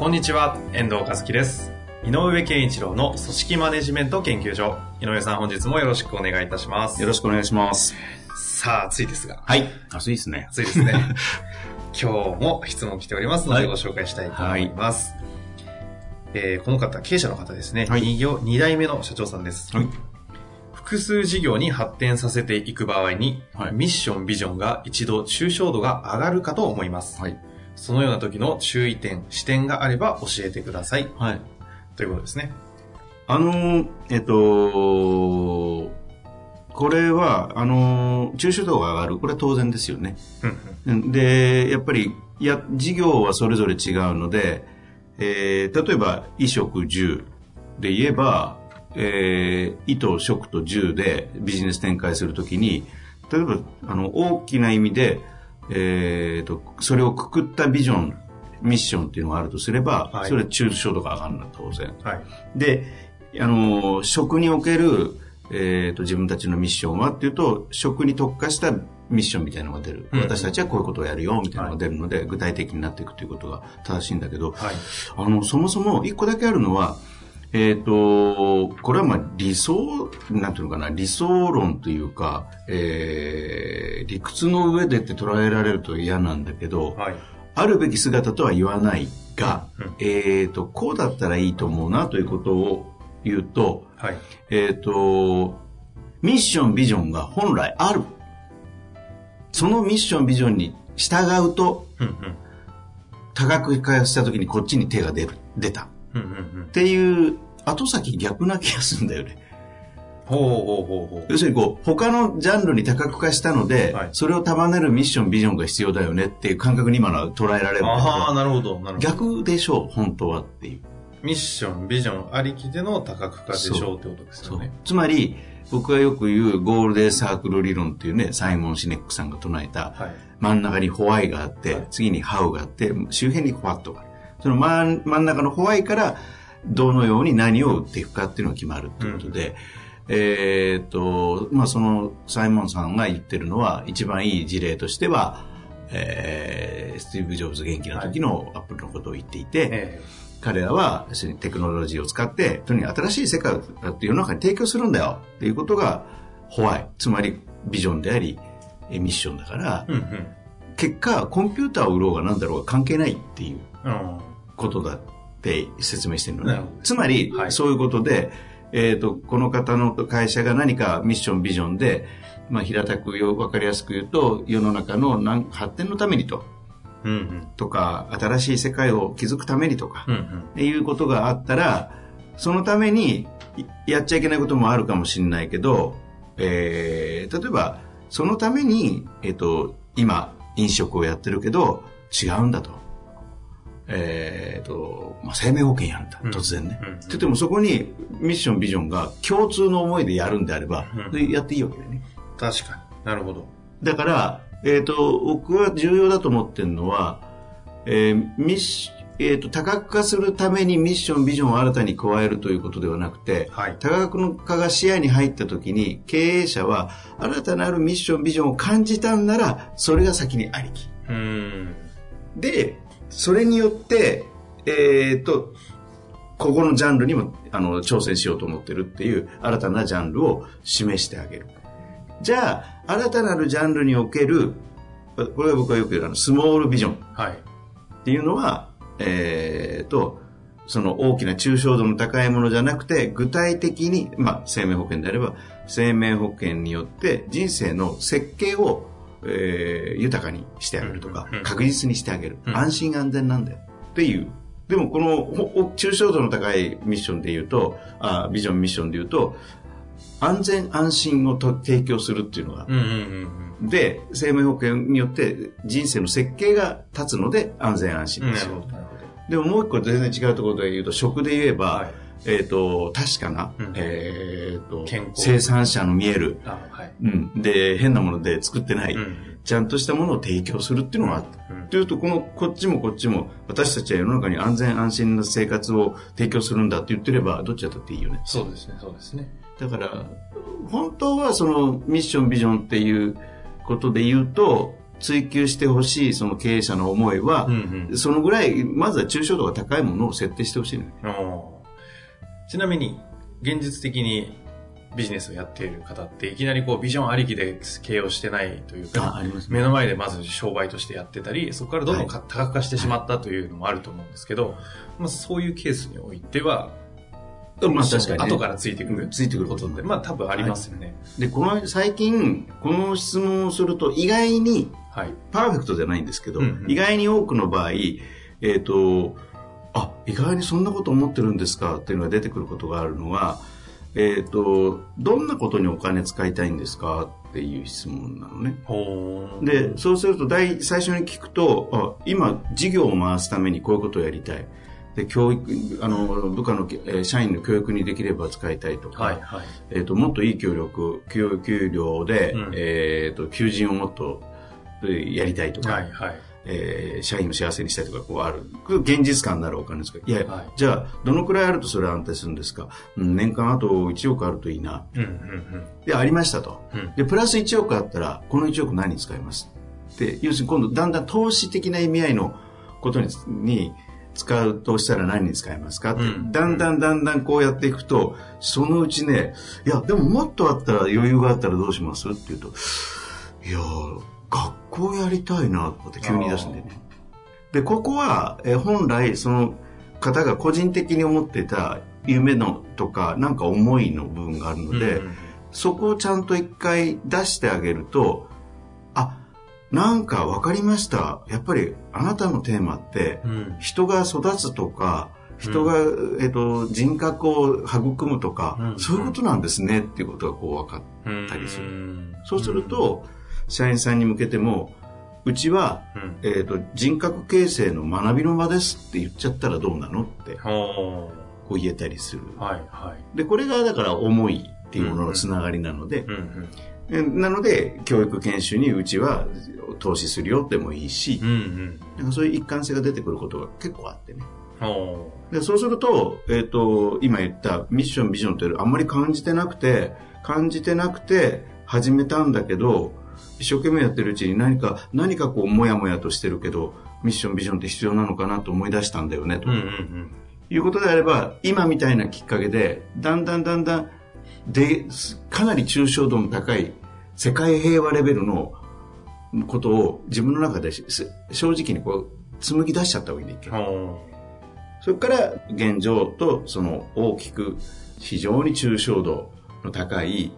こんにちは、遠藤和樹です。井上健一郎の組織マネジメント研究所。井上さん、本日もよろしくお願いいたします。よろしくお願いします。さあ、暑いですが。はい。暑いですね。暑いですね。今日も質問来ておりますので、ご紹介したいと思います。えーこの方、経営者の方ですね。はい二業、二代目の社長さんです。はい。複数事業に発展させていく場合に、はいミッション、ビジョンが一度抽象度が上がるかと思います。はい。そのような時の注意点、視点があれば教えてください。はい。ということですね。あのー、えっと、これは、あのー、抽象度が上がる。これは当然ですよね。で、やっぱり、や、事業はそれぞれ違うので、えー例えば、衣食住で言えば、えー、衣と食と住でビジネス展開するときに、例えば、あの、大きな意味で、えーと、それをくくったビジョン、ミッションっていうのがあるとすれば、はいそれは抽象度が上がるのは当然。はい。で、あの、食における、えー、と自分たちのミッションはっていうと、食に特化したミッションみたいなのが出る。うん私たちはこういうことをやるよ、みたいなのが出るので、具体的になっていくということが正しいんだけど、はい。あの、そもそも一個だけあるのは、えっ、と、これはまあ理想、なんていうのかな、理想論というか、えー、理屈の上でって捉えられると嫌なんだけど、はい。あるべき姿とは言わないが、うんえっ、と、こうだったらいいと思うなということを言うと、はい。えっ、と、ミッション、ビジョンが本来ある。そのミッション、ビジョンに従うと、うんうん。多額化した時にこっちに手が出る、出た。っ。ていう、後先逆な気がするんだよね。ほうほうほうほう。要するにこう、他のジャンルに多角化したので、はいそれを束ねるミッション、ビジョンが必要だよねっていう感覚に今のは捉えられるああ、なるほど、なるほど。逆でしょう、本当はっていう。ミッション、ビジョンありきでの多角化でしょうってことですよね。つまり、僕がよく言うゴールデンサークル理論っていうね、サイモン・シネックさんが唱えた、はい。真ん中にホワイがあって、はい次にハウがあって、周辺にファットがある。その真真ん中のホワイから、どのように何を打っていくかっていうのが決まるっていうことで、えーっと、まあ、その、サイモンさんが言ってるのは、一番いい事例としては、えースティーブ・ジョブズ元気な時のアップルのことを言っていて、え彼らはテクノロジーを使って、とにかく新しい世界を世の中に提供するんだよっていうことが、ホワイ、つまりビジョンであり、えミッションだからえ、うんうん。結果、コンピューターを売ろうが何だろうが関係ないっていう。うんことだって説明してるのね。つまり、はいそういうことで、えっ、と、この方の会社が何かミッション、ビジョンで、まあ、平たくよ、わかりやすく言うと、世の中のなん発展のためにと、うんうん。とか、新しい世界を築くためにとか、うんうん。っていうことがあったら、そのためにいやっちゃいけないこともあるかもしれないけど、えー例えば、そのために、えっ、と、今、飲食をやってるけど、違うんだと。えーと、まあ、生命保険やるんだ、うん突然ね。うんうんって言ってもそこにミッション、ビジョンが共通の思いでやるんであれば、やっていいわけだよね。確かに。なるほど。だから、えっ、と、僕は重要だと思ってるのは、えーミッシえーと、多角化するためにミッション、ビジョンを新たに加えるということではなくて、はい。多角化が視野に入った時に、経営者は新たなるミッション、ビジョンを感じたんなら、それが先にありき。うーん。で、それによって、えっ、と、ここのジャンルにもあの挑戦しようと思ってるっていう新たなジャンルを示してあげる。じゃあ、新たなるジャンルにおける、これは僕はよく言うあのスモールビジョンはい。っていうのは、えっ、と、その大きな抽象度の高いものじゃなくて、具体的に、まあ、生命保険であれば、生命保険によって人生の設計を、えー豊かにしてあげるとかうんうん、確実にしてあげる。うん安心安全なんだよ。っていう。でも、このほ抽象度の高いミッションで言うと、あビジョンミッションで言うと、安全安心をと提供するっていうのが、うんうんうんで、生命保険によって人生の設計が立つので安全安心うん。ですよ。なるほど、なるほど。でももう一個全然違うところで言うと、食で言えば、はいえっ、と、確かな、うんえっ、と生産者の見える。うん、で、変なもので作ってない、うん。ちゃんとしたものを提供するっていうのがあった。うんというと、この、こっちもこっちも、私たちは世の中に安全安心な生活を提供するんだって言ってれば、どっちだったっていいよね。そうですね、そうですね。だから、本当はそのミッション、ビジョンっていうことで言うと、追求してほしいその経営者の思いは、うんそのぐらい、まずは抽象度が高いものを設定してほしいのよ。うん。おーちなみに、現実的にビジネスをやっている方って、いきなりこう、ビジョンありきで経営をしてないというか、あります目の前でまず商売としてやってたり、そこからどんどんか多角化してしまったというのもあると思うんですけど、まあ、そういうケースにおいては、まあ確かに、ね。後からついてくるついてくることって、まあ多分ありますよね。で、この、最近、この質問をすると、意外に、はい。パーフェクトじゃないんですけど、うんうん意外に多くの場合、えっ、と、あ、意外にそんなこと思ってるんですかっていうのが出てくることがあるのは、えっ、と、どんなことにお金使いたいんですかっていう質問なのね。で、そうすると大、最初に聞くと、あ今、事業を回すためにこういうことをやりたい。で、教育、あの、部下の、えー社員の教育にできれば使いたいとか、はい、はい。えっ、と、もっといい協力、給給料で、うんえっ、と、求人をもっとえーやりたいとか、はい、はい。えー社員を幸せにしたいとか、こうある。現実感のあるお金ですか？いや、はいじゃあ、どのくらいあるとそれは安定するんですか、うん、年間あと1億あるといいな。うん、うん、で、ありましたと。うん。うん。で、プラス1億あったら、この1億何に使います？で、要するに今度、だんだん投資的な意味合いのことにに使うとしたら何に使いますか？うんだんだんだんだんこうやっていくと、そのうちね、いや、でももっとあったら余裕があったらどうします？って言うと、いやー、学校やりたいな、とかって急に出すんでね。で、ここは、えー本来、その方が個人的に思っていた夢のとか、なんか思いの部分があるので、うんうんそこをちゃんと一回出してあげると、あ、なんかわかりました。やっぱりあなたのテーマって、うん。人が育つとか、人が、えっと、人格を育むとか、うんそういうことなんですねっていうことがこう分かっうん。たりするうんそうする、と、社員さんに向けても、うちは、うん。えっと、人格形成の学びの場ですって言っちゃったらどうなのってほこう言えたりする。ーはい、はい。で、これがだから思いっていうもののつながりなので、うん、うん。えなので、教育研修にうちは投資するよでもいいしうん、う、ん。なんかそういう一貫性が出てくることが結構あってね。ほでそうすると、えっ、と、今言ったミッション、ビジョンってあんまり感じてなくて、感じてなくて始めたんだけど、一生懸命やってるうちに何か、何かこう、もやもやとしてるけど、ミッション、ビジョンって必要なのかなと思い出したんだよね、とーうん、うん、いうことであれば、今みたいなきっかけで、だんだんだんだん、で、かなり抽象度の高い世界平和レベルのことを自分の中でし正直にこう、紡ぎ出しちゃった方がいいね。うん。ほそれから現状とその大きく非常に抽象度の高い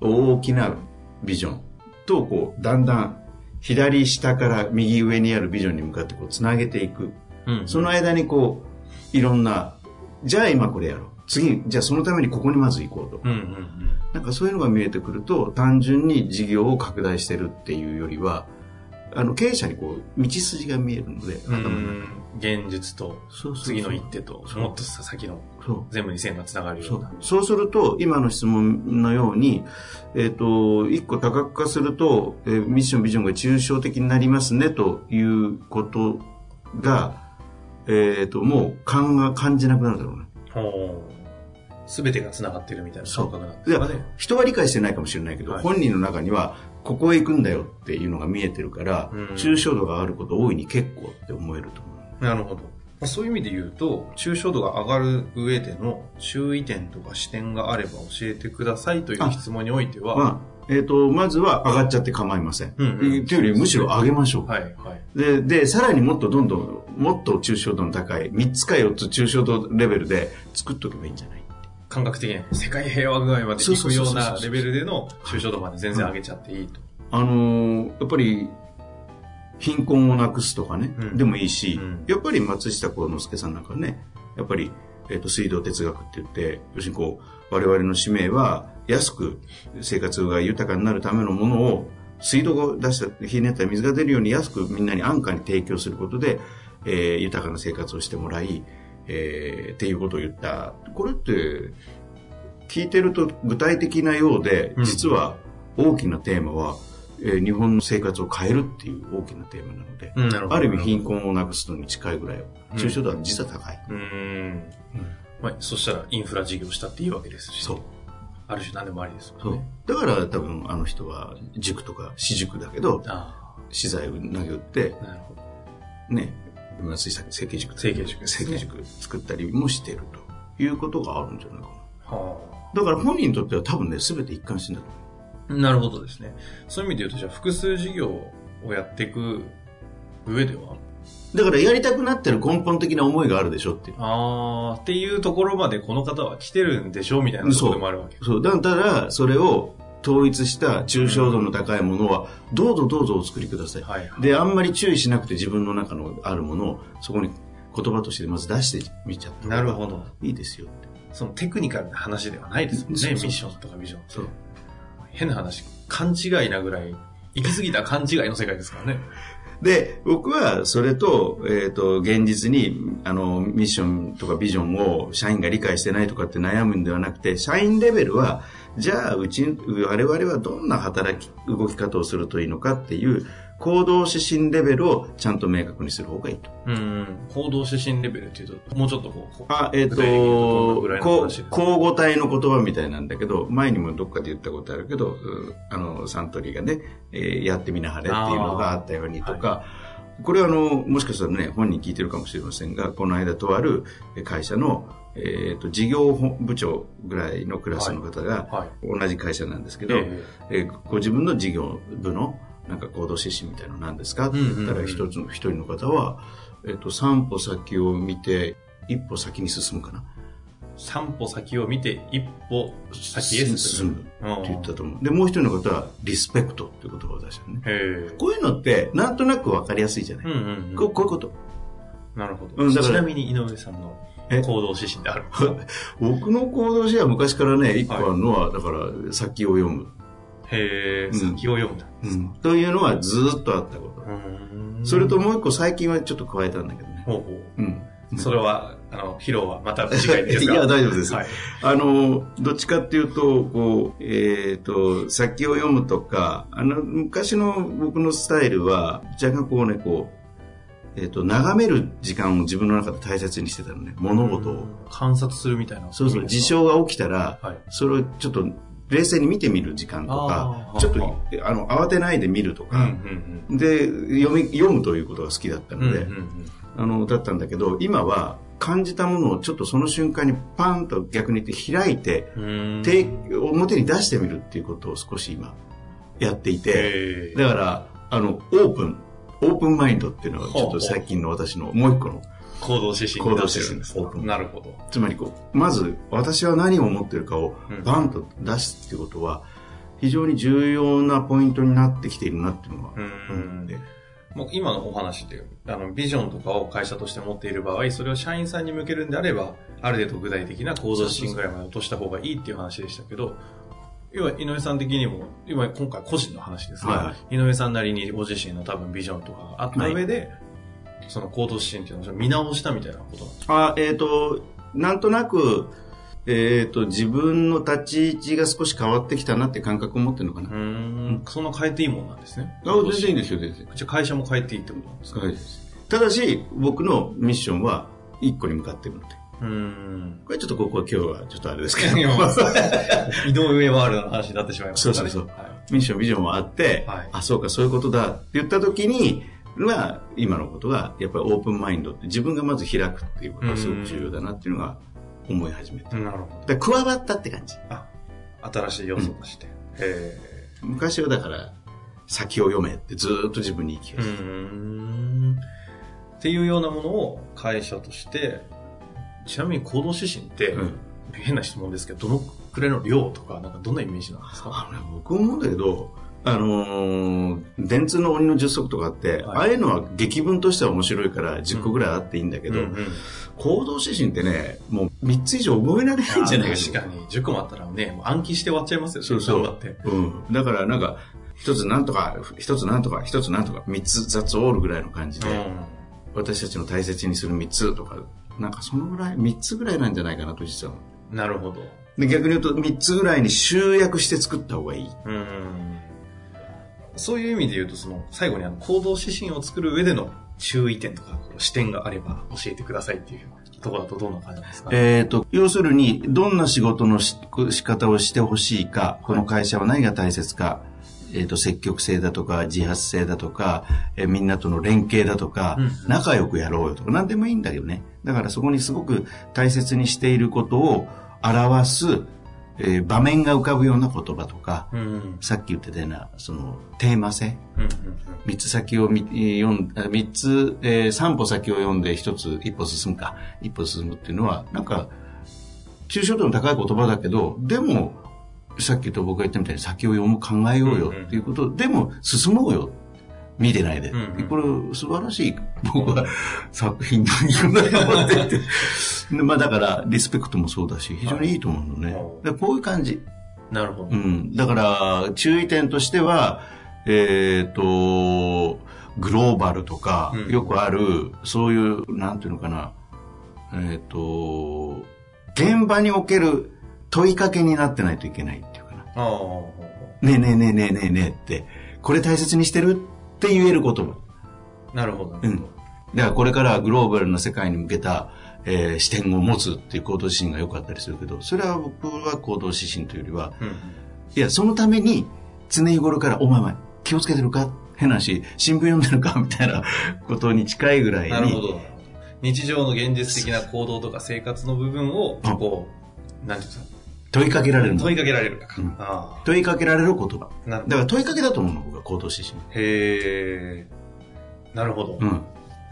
大きなビジョンとこうだんだん左下から右上にあるビジョンに向かってこうつなげていく。う。うん。その間にこういろんな、じゃあ今これやろう。次、じゃあそのためにここにまず行こうと。うん、うん、なんかそういうのが見えてくると単純に事業を拡大してるっていうよりは、あの経営者にこう道筋が見えるので、うん。頭の。現実と、次の一手と、そうもっと先の、全部に線がつながるような。そうすると、今の質問のように、えっ、と、一個多角化すると、えーミッション、ビジョンが抽象的になりますね、ということが、えっ、と、もう感が感じなくなるだろうね。すべてが繋がってるみたいなそう感覚なんですかね。、人は理解してないかもしれないけど、はい本人の中には、ここへ行くんだよっていうのが見えてるから、うん抽象度があること大いに結構って思えると思う。なるほど。まあそういう意味で言うと、抽象度が上がる上での注意点とか視点があれば教えてくださいという質問においては、まあ、えっ、と、まずは上がっちゃって構いません。うんうんというよりむしろ上げましょう。はい、はい。で、で、さらにもっとどんどん、もっと抽象度の高い、3つか4つ抽象度レベルで作っとけばいいんじゃない？感覚的に世界平和具合まで行くようなレベルでの抽象度まで全然上げちゃっていいと。あのーやっぱり、貧困をなくすとかね、うん。でもいいし、うん。やっぱり松下幸之助さんなんかね、やっぱり、えっ、と、水道哲学って言って、要するにこう、我々の使命は、安く生活が豊かになるためのものを、水道を出した、ひねった水が出るように安くみんなに安価に提供することで、えー豊かな生活をしてもらい、えーっていうことを言った。これって、聞いてると具体的なようで、うん実は大きなテーマは、えー日本の生活を変えるっていう大きなテーマなので、うん、なるほど。ある意味貧困をなくすのに近いぐらい、抽象度は実は高い。うーん。まあ、そしたらインフラ事業したっていいわけですし。そう。ある種何でもありですもそうんね。。だから多分あの人は塾とか私塾だけど、あ資材を投げ打って、あ、なるほど。ね、今水産成形塾成形塾成形塾作ったりもしてるということがあるんじゃないかな。はだから本人にとっては多分ね、全て一貫してんだと思あ。なるほどですね。そういう意味で言うと、じゃあ複数事業をやっていく上では、う。だからやりたくなってる根本的な思いがあるでしょっていう。ああ、っていうところまでこの方は来てるんでしょうみたいなところでもあるわけ。そう。だただ、それを統一した抽象度の高いものは、どうぞどうぞお作りください。はいはい。で、あんまり注意しなくて自分の中のあるものを、そこに言葉としてまず出してみちゃったなるほど。いいですよ。そのテクニカルな話ではないですもんね。ミッションとかビジョン。そう。変な話、勘違いなぐらい、行き過ぎた勘違いの世界ですからね。で、僕はそれと、えっ、と、現実に、あの、ミッションとかビジョンを社員が理解してないとかって悩むんではなくて、社員レベルは、じゃあ、うち、我々はどんな働き、動き方をするといいのかっていう、行動指針レベルをちゃんと明確にする方がいいと。うん。行動指針レベルっていうと、もうちょっとこう、あ、えっ、具体的に言うと交互体の言葉みたいなんだけど、前にもどっかで言ったことあるけど、うあの、サントリーがね、えーやってみなはれっていうのがあったようにとか、これはあの、もしかしたらね、本人聞いてるかもしれませんが、この間とある会社の、えっ、と、事業部長ぐらいのクラスの方が、はい。同じ会社なんですけど、ええーご自分の事業部のなんか行動指針みたいなの何ですか？って言ったら一つの一人の方は、えっ、と、三歩先を見て一歩先に進むかな。三歩先を見て一歩先へ進進む。むって言ったと思う。で、もう一人の方はリスペクトっていう言葉を出したね。こういうのってなんとなくわかりやすいじゃない、うんうんこう。うんこういうこと。なるほど。うんちなみに井上さんのえ？行動指針ってある 僕の行動指針は昔からね、一個あるのは、だから先を読む、へえ、うん先を読む。うんというのはずーっとあったこと。うんそれともう一個最近はちょっと加えたんだけどね。ほうほうん。う。それは、あの、披露はまた次回ですか いや大丈夫です。はい。あの、どっちかっていうと、こう、えっ、と、先を読むとか、あの、昔の僕のスタイルは、若干こうね、こう、えっ、と、眺める時間を自分の中で大切にしてたのね、物事を。観察するみたいな。そうそう、事象が起きたら、はい。それをちょっと冷静に見てみる時間とか。ちょっと、あの、慌てないで見るとうんか、うん。で、読み、読むということが好きだったので、あの、だったんだけど、今は感じたものをちょっとその瞬間にパンと逆に言って開いて、表に出してみるっていうことを少し今やっていて、だから、あの、オープン、オープンマインドっていうのはちょっと最近の私のもう一個の、行動指針行動指針ですなるほど。つまりこう、まず私は何を思ってるかをうん。バンと出すっていうことは、非常に重要なポイントになってきているなっていうのは、うん。でもう今のお話で、あの、ビジョンとかを会社として持っている場合、それを社員さんに向けるんであれば、ある程度具体的な行動指針ぐらいまで落とした方がいいっていう話でしたけど、要は井上さん的にも、今今回個人の話ですが、は井上さんなりにご自身の多分ビジョンとかがあった上で、その行動指針っていうのを見直したみたいなことなんですか？あえっ、と、なんとなく、えっ、と、自分の立ち位置が少し変わってきたなって感覚を持ってるのかな。うーん、そんな変えていいもんなんですね。あ全然いいですよ、全然。じゃあ会社も変えていいってことなんですか？はいただし、僕のミッションは一個に向かってるので。うーん。これちょっとここは今日はちょっとあれですけど。井 上ワールドの話になってしまいましたね。そうそうそうはいミッション、ビジョンもあって、はいあ、そうか、そういうことだって言った時に、まあ、今のことが、やっぱりオープンマインドって自分がまず開くっていうことがすごく重要だなっていうのが思い始めた。だかなるほど。ら加わったって感じ。あ、新しい要素として。へ昔はだから、先を読めってずーっと自分に言い聞え。かせ。っていうようなものを会社として、ちなみに行動指針って、うん変な質問ですけど、どのくらいの量とか、なんかどんなイメージなんですか？僕思うんだけど、あのー電通の鬼の10足とかあって、はいああいうのは劇文としては面白いから10個ぐらいあっていいんだけど、うんうん行動指針ってね、もう3つ以上覚えられないんじゃない確かに、10個もあったらね、もう暗記して終わっちゃいますよね。そうそう頑張って。うん。だからなんか、一つなんとか、一つなんとか、一つなんとか、三つ雑オールぐらいの感じで、私たちの大切にする三つとか、なんかそのぐらい、三つぐらいなんじゃないかなと実は。うん。なるほど。で逆に言うと三つぐらいに集約して作った方がいい。うん。そういう意味で言うと、その、最後にあの、行動指針を作る上での注意点とか、視点があれば教えてくださいっていうところだとどんな感じなんですか、えっ、と、要するに、どんな仕事のし仕方をしてほしいか、この会社は何が大切か、えっ、と、積極性だとか、自発性だとか、えーみんなとの連携だとか、うん仲良くやろうよとか、何でもいいんだけどね。だからそこにすごく大切にしていることを表す、えー場面が浮かぶような言葉とか、うん。うん。うん。さっき言ってたような、その、テーマ性。うん。三つ先を見読んあ三つ、えー三歩先を読んで一つ、一歩進むか。一歩進むっていうのは、なんか、抽象度の高い言葉だけど、でも、さっきと僕が言ったみたいに先を読む、考えようよっていうこと、でも進もうよ。見てないで。うんうんこれ素晴らしい、僕は作品の言うなと思ってて。でまあだから、リスペクトもそうだし、非常にいいと思うのね。はいでこういう感じ。なるほど。うん。だから、注意点としては、えっ、と、グローバルとか、うんよくある、そういう、なんていうのかな、えっ、と、現場における問いかけになってないといけないっていうかな。ああ。ねえねえねえねえねえねえって、これ大切にしてるって言える言葉。なるほど。うん。だからこれからグローバルな世界に向けた、えー視点を持つっていう行動指針が良かったりするけど、それは僕は行動指針というよりは、うん。いや、そのために、常日頃から、お前お前、気をつけてるか？変な話、新聞読んでるか？みたいなことに近いぐらいに。なるほど。日常の現実的な行動とか生活の部分を、うんこう、なんていうんですか、問いかけられるの？問いかけられるか。うんあ問いかけられる言葉。だから問いかけだと思うの、僕は行動指針。へえ。なるほど。うん。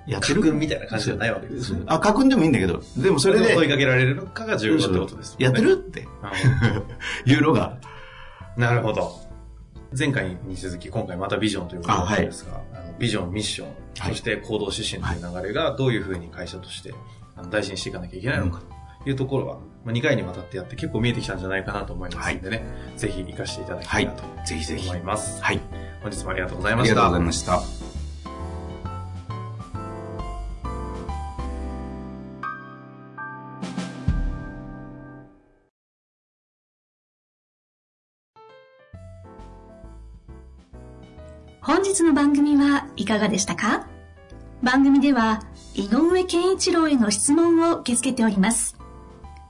やってる？家訓みたいな感じじゃないわけですね。あ、書くんでもいいんだけど、でもそれで、問いかけられるのかが重要ってことですね。やってるってあ いうのが、ーなるほど。前回に続き、今回またビジョンということなんですが、あのビジョン、ミッション、はいそして行動指針という流れがどういうふうに会社として大事にしていかなきゃいけないのかというところは、まあ、2回にわたってやって結構見えてきたんじゃないかなと思いますのでね、ぜひ活かしていただきたいなとぜひぜひ。思います。はい。本日もありがとうございましたありがとうござい。ました。本日の番組はいかがでしたか？番組では井上健一郎への質問を受け付けております。